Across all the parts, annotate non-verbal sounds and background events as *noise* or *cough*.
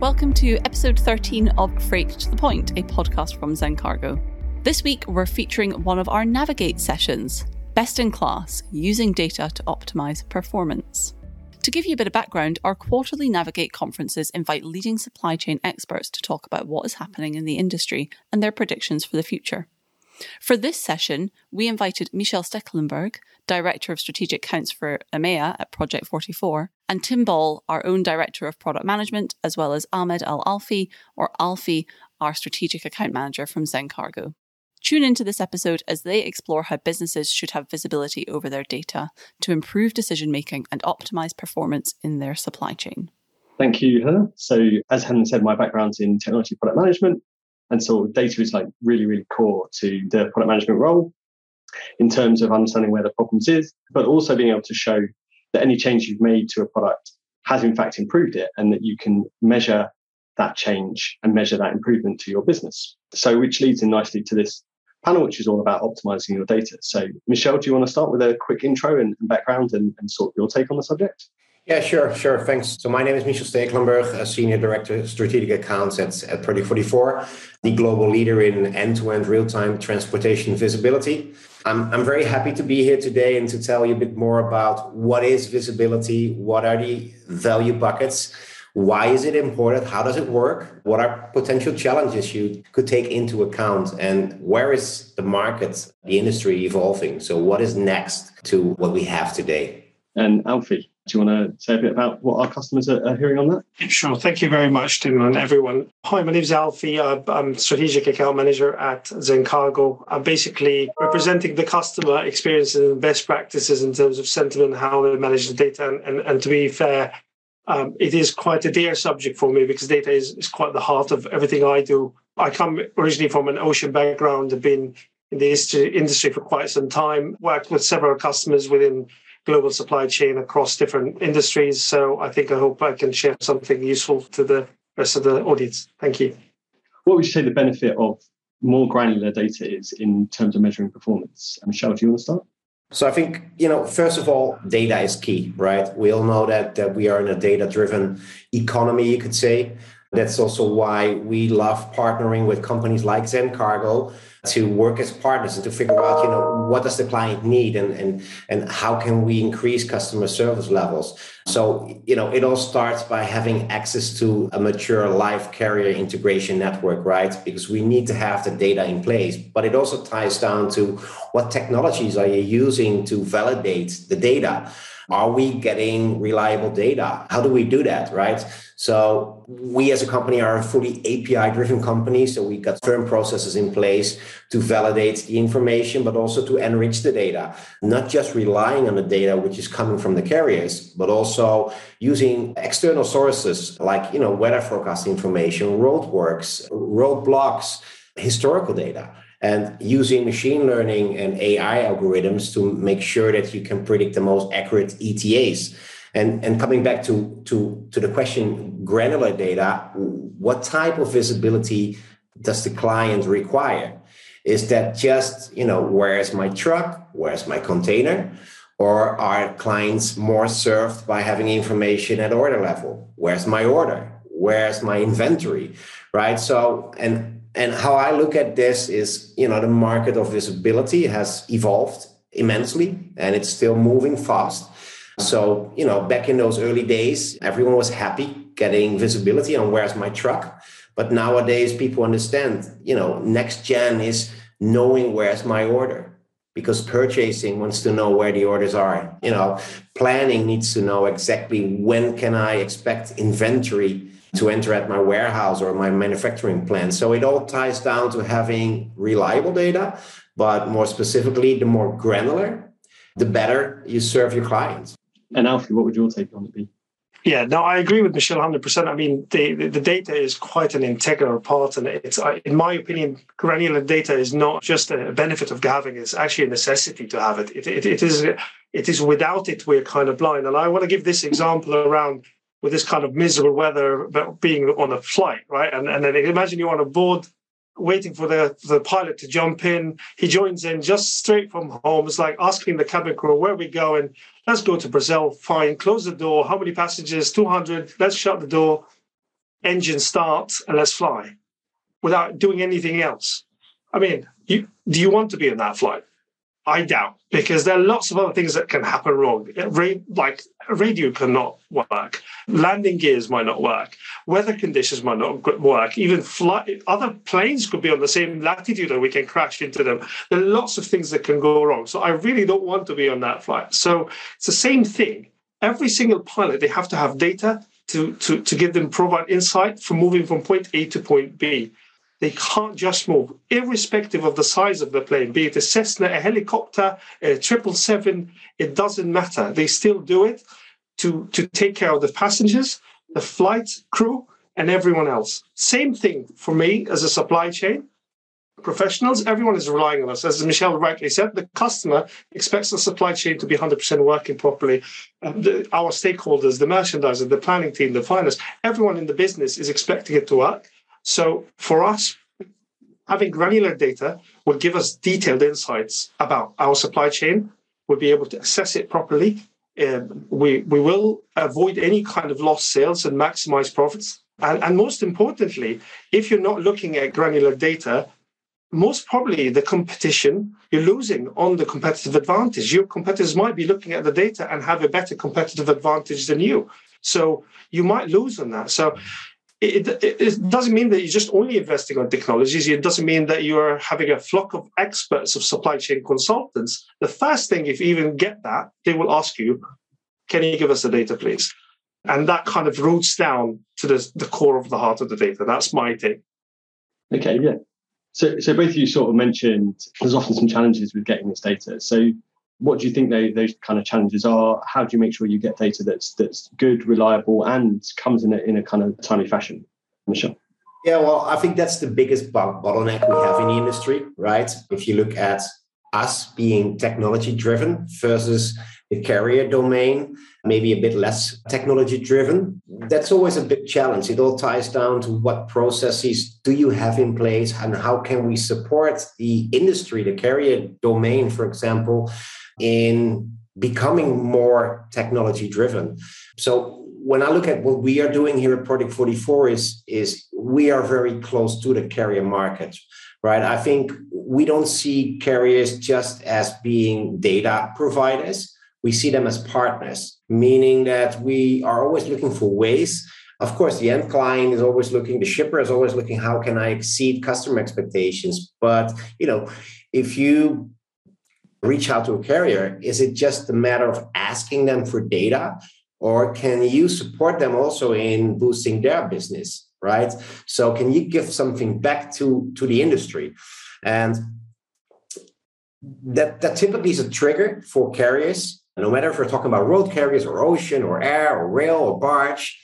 welcome to episode 13 of Freight to the Point, a podcast from Zencargo. This week, we're featuring one of our Navigate sessions Best in Class Using Data to Optimize Performance. To give you a bit of background, our quarterly Navigate conferences invite leading supply chain experts to talk about what is happening in the industry and their predictions for the future. For this session, we invited Michel Stekelenburg, Director of Strategic Accounts for EMEA at Project 44, and Tim Ball, our own Director of Product Management, as well as Ahmed El-Alfy, or Alfi, our Strategic Account Manager from Zencargo. Tune into this episode as they explore how businesses should have visibility over their data to improve decision making and optimize performance in their supply chain. Thank you. So, as Helen said, my background's in technology product management. And so data is like really, really core to the product management role in terms of understanding where the problems is, but also being able to show that any change you've made to a product has in fact improved it and that you can measure that change and measure that improvement to your business. So which leads in nicely to this panel, which is all about optimizing your data. So Michel, do you want to start with a quick intro and, background and, and sort of your take on the subject? Yeah, sure, sure. Thanks. So my name is Michel Stekelenburg, a Senior Director Strategic Accounts at, at Project 44, the global leader in end-to-end real-time transportation visibility. I'm, I'm very happy to be here today and to tell you a bit more about what is visibility, what are the value buckets, why is it important, how does it work, what are potential challenges you could take into account, and where is the market, the industry evolving? So what is next to what we have today? And Alfie, do you want to say a bit about what our customers are, hearing on that? Sure. Thank you very much, Tim, and everyone. Hi, my name is Alfie. I'm Strategic Account Manager at Zencargo. I'm basically representing the customer experiences and best practices in terms of sentiment, how they manage the data. And, and, and to be fair, um, it is quite a dear subject for me because data is, is quite the heart of everything I do. I come originally from an ocean background, have been in the industry for quite some time, worked with several customers within global supply chain across different industries. So I think I hope I can share something useful to the rest of the audience. Thank you. What would you say the benefit of more granular data is in terms of measuring performance? Michel, do you want to start? So I think, you know, first of all, data is key, right? We all know that, that we are in a data driven economy, you could say. That's also why we love partnering with companies like Zencargo to work as partners and to figure out, you know, what does the client need and and and how can we increase customer service levels. So, you know, it all starts by having access to a mature live carrier integration network, right? Because we need to have the data in place. But it also ties down to what technologies are you using to validate the data? Are we getting reliable data? How do we do that, right? So we as a company are a fully API driven company. So we got firm processes in place to validate the information, but also to enrich the data, not just relying on the data which is coming from the carriers, but also using external sources like, you know, weather forecast information, roadworks, roadblocks, historical data and using machine learning and AI algorithms to make sure that you can predict the most accurate ETAs. And, and coming back to, to, to the question, granular data, what type of visibility does the client require? Is that just, you know, where's my truck? Where's my container? Or are clients more served by having information at order level? Where's my order? Where's my inventory? Right. So, and and how I look at this is, you know, the market of visibility has evolved immensely and it's still moving fast. So, you know, back in those early days, everyone was happy getting visibility on where's my truck. But nowadays, people understand, you know, next gen is knowing where's my order because purchasing wants to know where the orders are. You know, planning needs to know exactly when can I expect inventory to enter at my warehouse or my manufacturing plant. So it all ties down to having reliable data, but more specifically, the more granular, the better you serve your clients. And Alfie, what would your take on it be? Yeah, no, I agree with Michel 100%. I mean, the, the data is quite an integral part. And it's, uh, in my opinion, granular data is not just a benefit of having, it's actually a necessity to have it. It, it, it, is, it is without it, we're kind of blind. And I want to give this example around with this kind of miserable weather, being on a flight, right? And and then imagine you're on a board waiting for the the pilot to jump in. He joins in just straight from home. It's like asking the cabin crew, where we going? Let's go to Brazil. Fine. Close the door. How many passengers? 200. Let's shut the door. engine start and let's fly without doing anything else. I mean, you, do you want to be in that flight? I doubt because there are lots of other things that can happen wrong. Like radio cannot work, landing gears might not work, weather conditions might not work. Even other planes could be on the same latitude and we can crash into them. There are lots of things that can go wrong. So I really don't want to be on that flight. So it's the same thing. Every single pilot they have to have data to to to give them provide insight for moving from point A to point B. They can't just move, irrespective of the size of the plane, be it a Cessna, a helicopter, a 777, it doesn't matter. They still do it to, to take care of the passengers, the flight crew, and everyone else. Same thing for me as a supply chain professionals. Everyone is relying on us. As Michel rightly said, the customer expects the supply chain to be 100% working properly. Um, the, our stakeholders, the merchandiser, the planning team, the finance, everyone in the business is expecting it to work. So for us, having granular data will give us detailed insights about our supply chain. We'll be able to assess it properly. Um, we, we will avoid any kind of lost sales and maximize profits. And, and most importantly, if you're not looking at granular data, most probably the competition, you're losing on the competitive advantage. Your competitors might be looking at the data and have a better competitive advantage than you. So you might lose on that. So it, it, doesn't mean that you're just only investing on technologies. It doesn't mean that you're having a flock of experts of supply chain consultants. The first thing, if you even get that, they will ask you, can you give us the data, please? And that kind of roots down to the, the core of the heart of the data. That's my take. Okay, yeah. So, so both of you sort of mentioned there's often some challenges with getting this data. So what do you think they, those kind of challenges are? How do you make sure you get data that's that's good, reliable, and comes in a, in a kind of timely fashion? Michel. Yeah, well, I think that's the biggest bottleneck we have in the industry, right? If you look at us being technology driven versus the carrier domain, maybe a bit less technology driven. That's always a big challenge. It all ties down to what processes do you have in place and how can we support the industry, the carrier domain, for example, in becoming more technology driven. So when I look at what we are doing here at Project 44 is, is we are very close to the carrier market, right? I think we don't see carriers just as being data providers. We see them as partners, meaning that we are always looking for ways. Of course, the end client is always looking, the shipper is always looking, how can I exceed customer expectations? But, you know, if you reach out to a carrier? Is it just a matter of asking them for data? Or can you support them also in boosting their business? Right. So can you give something back to, to the industry? And that, that typically is a trigger for carriers, no matter if we're talking about road carriers or ocean or air or rail or barge,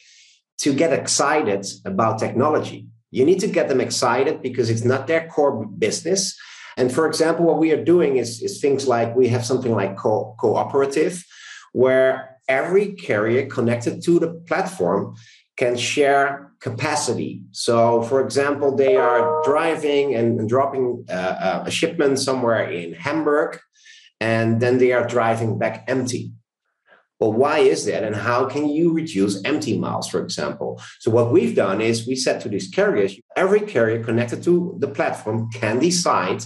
to get excited about technology. You need to get them excited because it's not their core business and for example, what we are doing is, is things like we have something like co- cooperative, where every carrier connected to the platform can share capacity. So, for example, they are driving and dropping uh, a shipment somewhere in Hamburg, and then they are driving back empty. Well, why is that? And how can you reduce empty miles, for example? So, what we've done is we said to these carriers every carrier connected to the platform can decide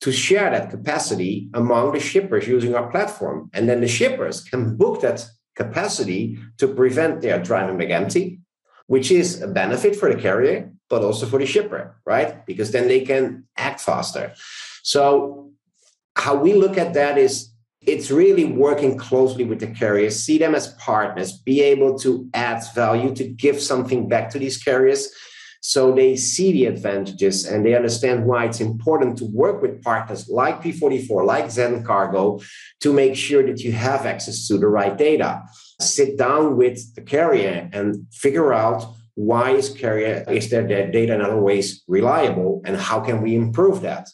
to share that capacity among the shippers using our platform. And then the shippers can book that capacity to prevent their driving back empty, which is a benefit for the carrier, but also for the shipper, right? Because then they can act faster. So, how we look at that is it's really working closely with the carriers, see them as partners, be able to add value, to give something back to these carriers. So they see the advantages and they understand why it's important to work with partners like P44, like Zencargo, to make sure that you have access to the right data. Sit down with the carrier and figure out why is carrier is their data not always reliable and how can we improve that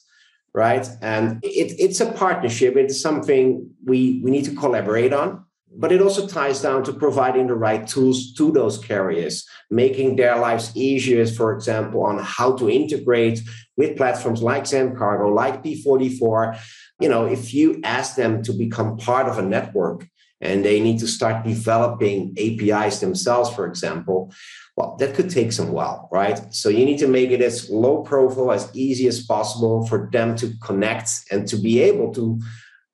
right? And it, it's a partnership. It's something we, we need to collaborate on. But it also ties down to providing the right tools to those carriers, making their lives easier, for example, on how to integrate with platforms like Zencargo, like P44, you know, if you ask them to become part of a network and they need to start developing APIs themselves, for example, well, that could take some while, right? So you need to make it as low profile, as easy as possible for them to connect and to be able to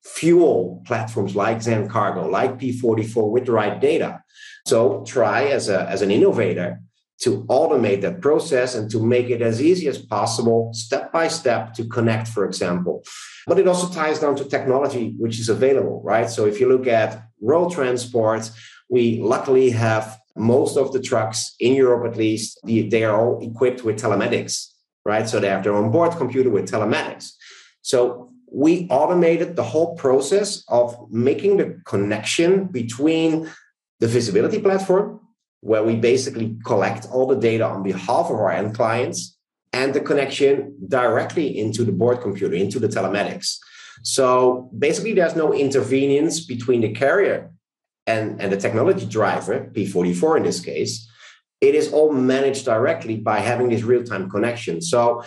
fuel platforms like Zencargo, like P44 with the right data. So try as, a, as an innovator to automate that process and to make it as easy as possible, step by step, to connect, for example. But it also ties down to technology which is available, right? So if you look at road transport, we luckily have most of the trucks in Europe, at least, they are all equipped with telematics, right? So they have their onboard computer with telematics. So we automated the whole process of making the connection between the visibility platform where we basically collect all the data on behalf of our end clients and the connection directly into the board computer, into the telematics. So basically, there's no intervenience between the carrier and, and the technology driver, P44 in this case. It is all managed directly by having this real time connection. So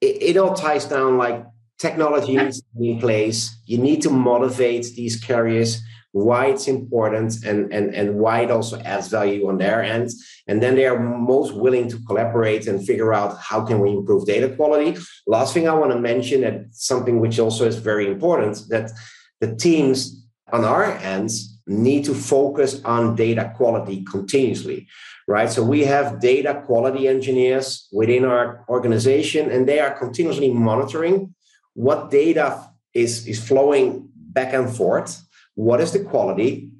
it, it all ties down like technology needs to be in place. You need to motivate these carriers why it's important and, and, and why it also adds value on their end. And then they are most willing to collaborate and figure out how can we improve data quality. Last thing I want to mention, and something which also is very important, that the teams on our ends need to focus on data quality continuously right so we have data quality engineers within our organization and they are continuously monitoring what data is is flowing back and forth what is the quality?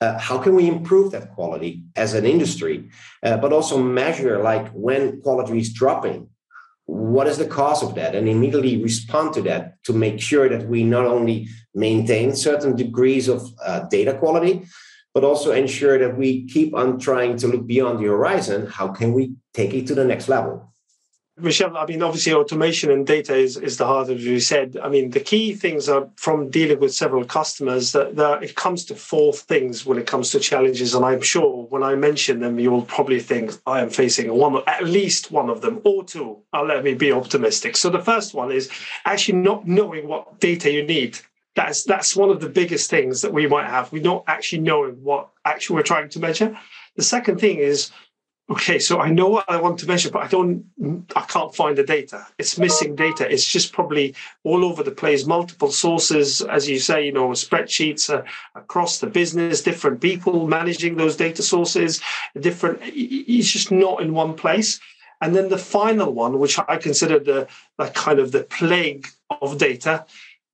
Uh, how can we improve that quality as an industry? Uh, but also measure like when quality is dropping, what is the cause of that? And immediately respond to that to make sure that we not only maintain certain degrees of uh, data quality, but also ensure that we keep on trying to look beyond the horizon. How can we take it to the next level? Michel, I mean, obviously, automation and data is, is the heart of what you said. I mean, the key things are from dealing with several customers that, that it comes to four things when it comes to challenges. And I'm sure when I mention them, you'll probably think I am facing one, at least one of them or two. I'll let me be optimistic. So the first one is actually not knowing what data you need. That's that's one of the biggest things that we might have. We're not actually knowing what actually we're trying to measure. The second thing is okay, so I know what I want to measure, but I don't, I can't find the data. It's missing data. It's just probably all over the place, multiple sources, as you say, you know, spreadsheets uh, across the business, different people managing those data sources, different, it's just not in one place. And then the final one, which I consider the, the kind of the plague of data,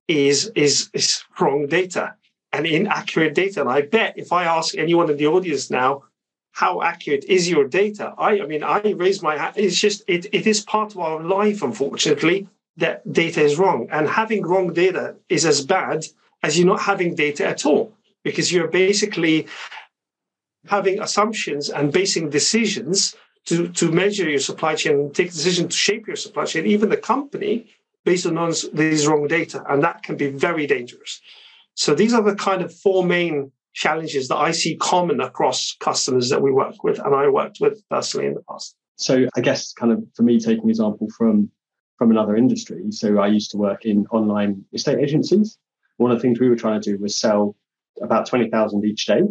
is, is, is wrong data and inaccurate data. And I bet if I ask anyone in the audience now, how accurate is your data? I, I mean, I raise my hand. It's just, it, it is part of our life, unfortunately, that data is wrong. And having wrong data is as bad as you not having data at all, because you're basically having assumptions and basing decisions to, to measure your supply chain and take decisions to shape your supply chain, even the company, based on these wrong data. And that can be very dangerous. So these are the kind of four main challenges that I see common across customers that we work with and I worked with personally in the past. So I guess kind of for me taking example from from another industry. So I used to work in online estate agencies. One of the things we were trying to do was sell about 20,000 each day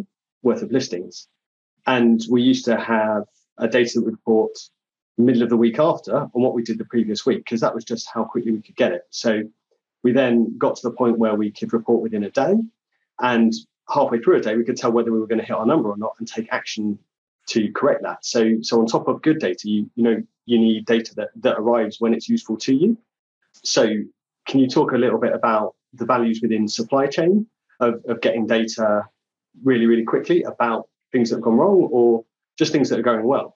worth of listings. And we used to have a data report middle of the week after on what we did the previous week, because that was just how quickly we could get it. So we then got to the point where we could report within a day. And halfway through a day, we could tell whether we were going to hit our number or not and take action to correct that. So, so on top of good data, you you know you need data that that arrives when it's useful to you. So, can you talk a little bit about the values within supply chain of, of getting data really really quickly about things that have gone wrong or just things that are going well?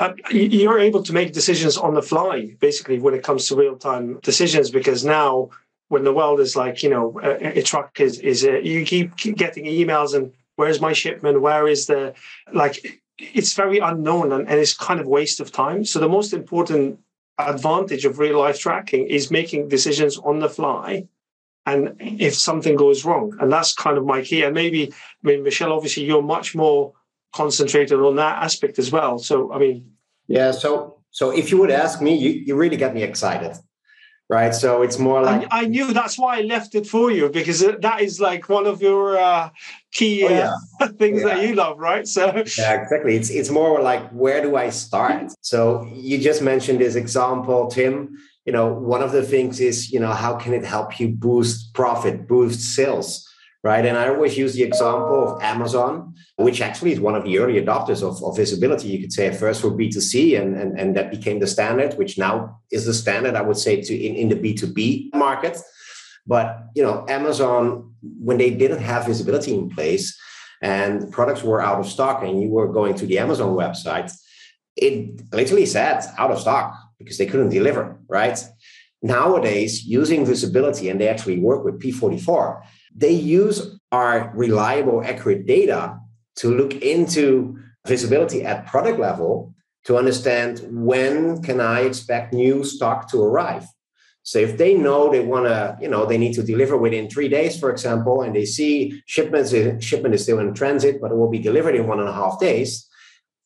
Uh, you're able to make decisions on the fly, basically, when it comes to real time decisions, because now when the world is like, you know, a, a truck is is a, you keep, keep getting emails and where's my shipment? Where is the like? It's very unknown and, and it's kind of waste of time. So the most important advantage of real life tracking is making decisions on the fly and if something goes wrong and that's kind of my key and maybe i mean michel obviously you're much more concentrated on that aspect as well so i mean yeah so so if you would ask me you, you really get me excited right? So it's more like I, I, knew that's why I left it for you because that is like one of your uh, key oh, yeah. uh, *laughs* things yeah. that you love, right? So yeah, exactly. It's it's more like where do I start? So you just mentioned this example, Tim. You know, one of the things is you know how can it help you boost profit, boost sales? right? And I always use the example of Amazon, which actually is one of the early adopters of, of visibility, you could say at first for B2C, and, and, and that became the standard, which now is the standard, I would say, to in, in the B2B market. But you know, Amazon, when they didn't have visibility in place and products were out of stock and you were going to the Amazon website, it literally said out of stock because they couldn't deliver, right? Nowadays, using visibility, and they actually work with P44, they use our reliable, accurate data to look into visibility at product level to understand when can I expect new stock to arrive. So if they know they want to, you know, they need to deliver within three days, for example, and they see shipments shipment is still in transit, but it will be delivered in one and a half days.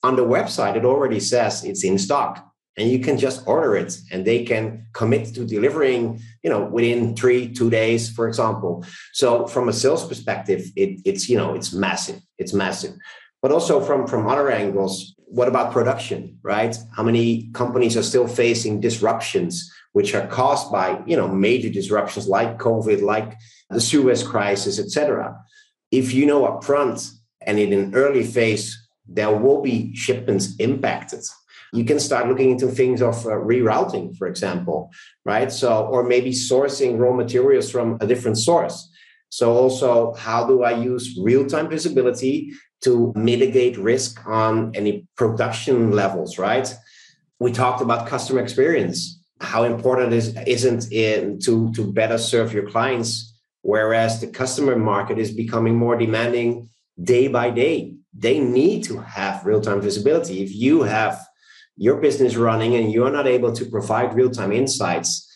On the website, it already says it's in stock and you can just order it and they can commit to delivering you know within three two days for example. So from a sales perspective it, it's you know it's massive it's massive. But also from from other angles what about production right? How many companies are still facing disruptions which are caused by you know major disruptions like covid like the suez crisis etc if you know upfront and in an early phase there will be shipments impacted you can start looking into things of uh, rerouting, for example, right? So, or maybe sourcing raw materials from a different source. So, also, how do I use real time visibility to mitigate risk on any production levels, right? We talked about customer experience. How important is isn't it to to better serve your clients, whereas the customer market is becoming more demanding day by day. They need to have real time visibility. If you have your business running and you're not able to provide real time insights,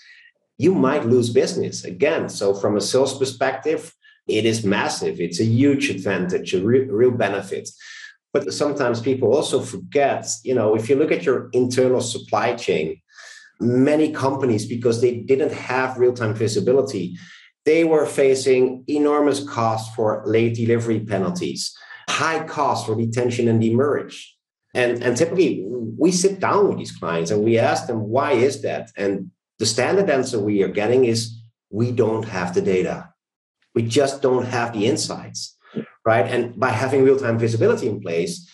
you might lose business again. So, from a sales perspective, it is massive. It's a huge advantage, a re- real benefit. But sometimes people also forget, you know, if you look at your internal supply chain, many companies, because they didn't have real time visibility, they were facing enormous costs for late delivery penalties, high costs for detention and demurrage. And, and typically, we sit down with these clients and we ask them, why is that? And the standard answer we are getting is, we don't have the data. We just don't have the insights, right? And by having real time visibility in place,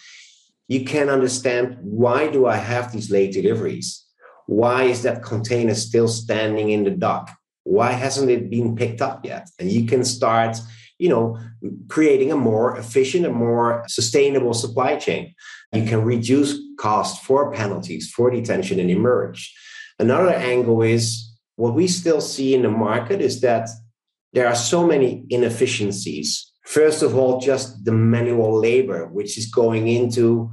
you can understand why do I have these late deliveries? Why is that container still standing in the dock? Why hasn't it been picked up yet? And you can start, you know, creating a more efficient and more sustainable supply chain. You can reduce cost for penalties, for detention and demurrage. Another angle is what we still see in the market is that there are so many inefficiencies. First of all, just the manual labor, which is going into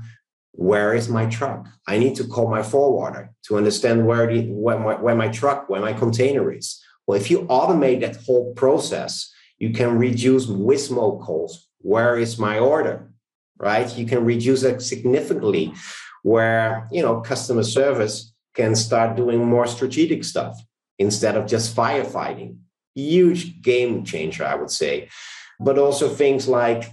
where is my truck? I need to call my forwarder to understand where, the, where, my, where my truck, where my container is. Well, if you automate that whole process, you can reduce WISMO calls. Where is my order? Right? You can reduce it significantly where, you know, customer service can start doing more strategic stuff instead of just firefighting. Huge game changer, I would say. But also things like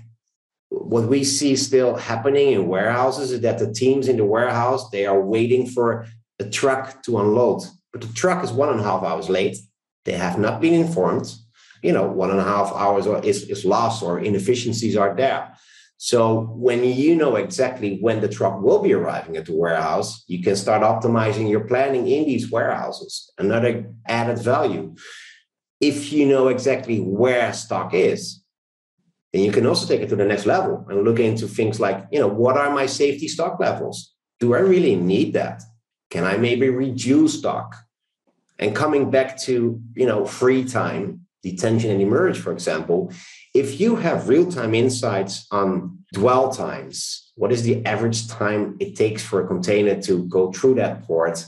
what we see still happening in warehouses is that the teams in the warehouse they are waiting for a truck to unload but the truck is one and a half hours late they have not been informed you know one and a half hours is, is lost or inefficiencies are there so when you know exactly when the truck will be arriving at the warehouse, you can start optimizing your planning in these warehouses. Another added value. If you know exactly where stock is, then you can also take it to the next level and look into things like, you know, what are my safety stock levels? Do I really need that? Can I maybe reduce stock? And coming back to, you know, free time, detention and demurrage, for example, if you have real time insights on dwell times, what is the average time it takes for a container to go through that port,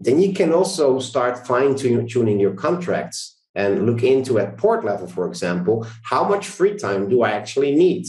then you can also start fine tuning your contracts and look into at port level, for example, how much free time do I actually need?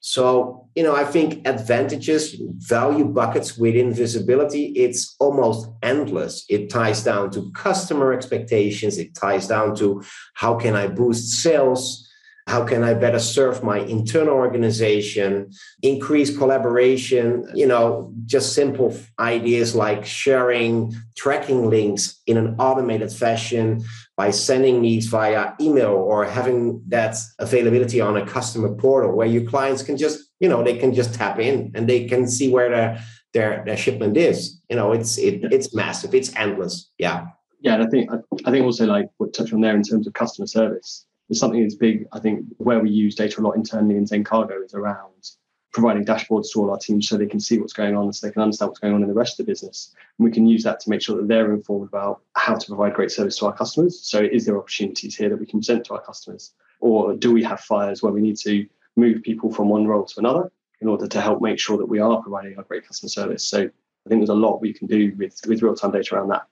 So, you know, I think advantages, value buckets within visibility, it's almost endless. It ties down to customer expectations, it ties down to how can I boost sales, how can I better serve my internal organization, increase collaboration, you know, just simple ideas like sharing tracking links in an automated fashion by sending these via email or having that availability on a customer portal where your clients can just, you know, they can just tap in and they can see where their their, their shipment is. You know, it's it, it's massive, it's endless. Yeah. Yeah, and I think I think also like what touch on there in terms of customer service something that's big. I think where we use data a lot internally in Zencargo is around providing dashboards to all our teams so they can see what's going on so they can understand what's going on in the rest of the business. And we can use that to make sure that they're informed about how to provide great service to our customers. So is there opportunities here that we can present to our customers? Or do we have fires where we need to move people from one role to another in order to help make sure that we are providing a great customer service? So I think there's a lot we can do with, with real-time data around that.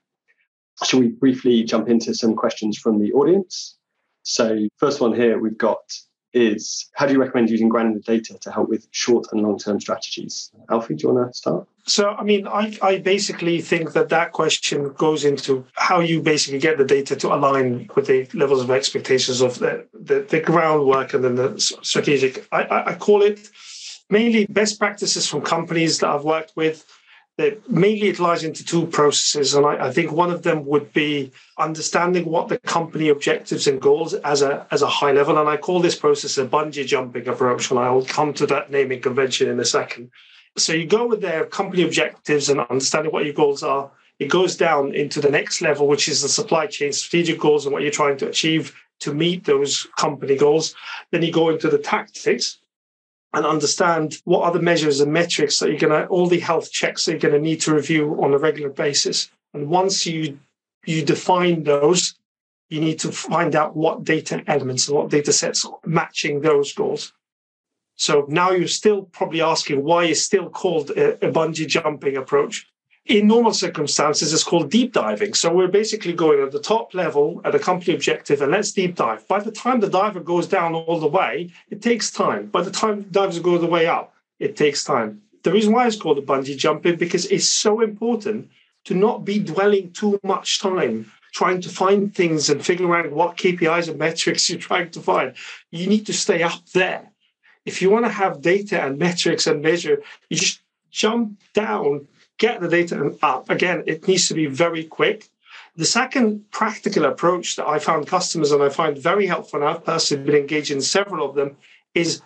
Shall we briefly jump into some questions from the audience? So first one here we've got is how do you recommend using granular data to help with short and long term strategies? Alfie, do you want to start? So, I mean, I, I basically think that that question goes into how you basically get the data to align with the levels of expectations of the, the, the groundwork and then the strategic. I, I, I call it mainly best practices from companies that I've worked with that mainly it lies into two processes. And I, I, think one of them would be understanding what the company objectives and goals as a as a high level. And I call this process a bungee jumping approach. And I will come to that naming convention in a second. So you go with their company objectives and understanding what your goals are. It goes down into the next level, which is the supply chain strategic goals and what you're trying to achieve to meet those company goals. Then you go into the tactics, and understand what are the measures and metrics that you're going to, all the health checks that you're going to need to review on a regular basis. And once you you define those, you need to find out what data elements and what data sets matching those goals. So now you're still probably asking why is still called a, a bungee jumping approach in normal circumstances, it's called deep diving. So we're basically going at the top level at a company objective and let's deep dive. By the time the diver goes down all the way, it takes time. By the time divers go the way up, it takes time. The reason why it's called a bungee jumping because it's so important to not be dwelling too much time trying to find things and figuring out what KPIs and metrics *laughs* you're trying to find. You need to stay up there. If you want to have data and metrics and measure, you just jump down get the data up. Again, it needs to be very quick. The second practical approach that I found customers and I find very helpful, and I've personally been engaged in several of them, is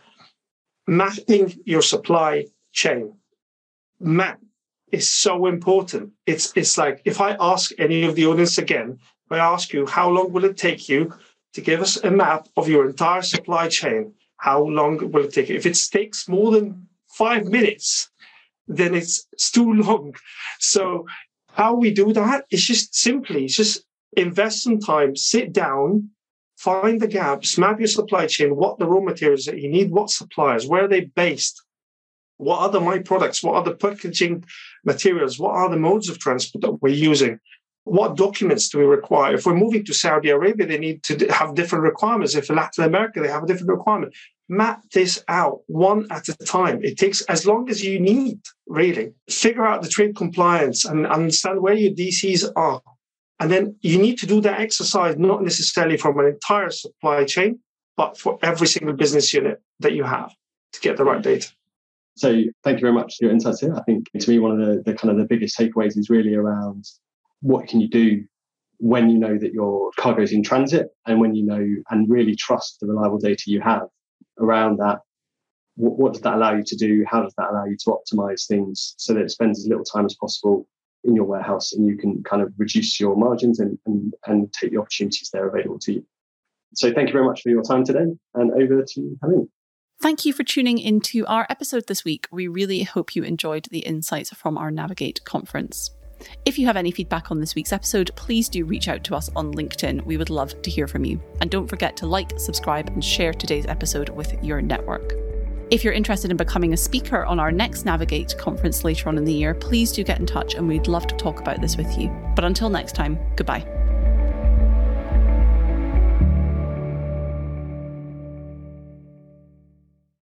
mapping your supply chain. Map is so important. It's it's like if I ask any of the audience again, I ask you how long will it take you to give us a map of your entire supply chain, how long will it take? If it takes more than five minutes, then it's, too long. So how we do that is just simply just invest some time, sit down, find the gaps, map your supply chain, what the raw materials that you need, what suppliers, where are they based, what are the my products, what are the packaging materials, what are the modes of transport that we're using, what documents do we require? If we're moving to Saudi Arabia, they need to have different requirements. If Latin America, they have a different requirement map this out one at a time. It takes as long as you need, really. Figure out the trade compliance and understand where your DCs are. And then you need to do that exercise not necessarily from an entire supply chain, but for every single business unit that you have to get the right data. So thank you very much for your insights here. I think to me one of the, the kind of the biggest takeaways is really around what can you do when you know that your cargo is in transit and when you know and really trust the reliable data you have around that. What, what, does that allow you to do? How does that allow you to optimize things so that it spends as little time as possible in your warehouse and you can kind of reduce your margins and, and, and take the opportunities that are available to you? So thank you very much for your time today and over to Helene. Thank you for tuning into our episode this week. We really hope you enjoyed the insights from our Navigate conference. If you have any feedback on this week's episode, please do reach out to us on LinkedIn. We would love to hear from you. And don't forget to like, subscribe, and share today's episode with your network. If you're interested in becoming a speaker on our next Navigate conference later on in the year, please do get in touch and we'd love to talk about this with you. But until next time, goodbye.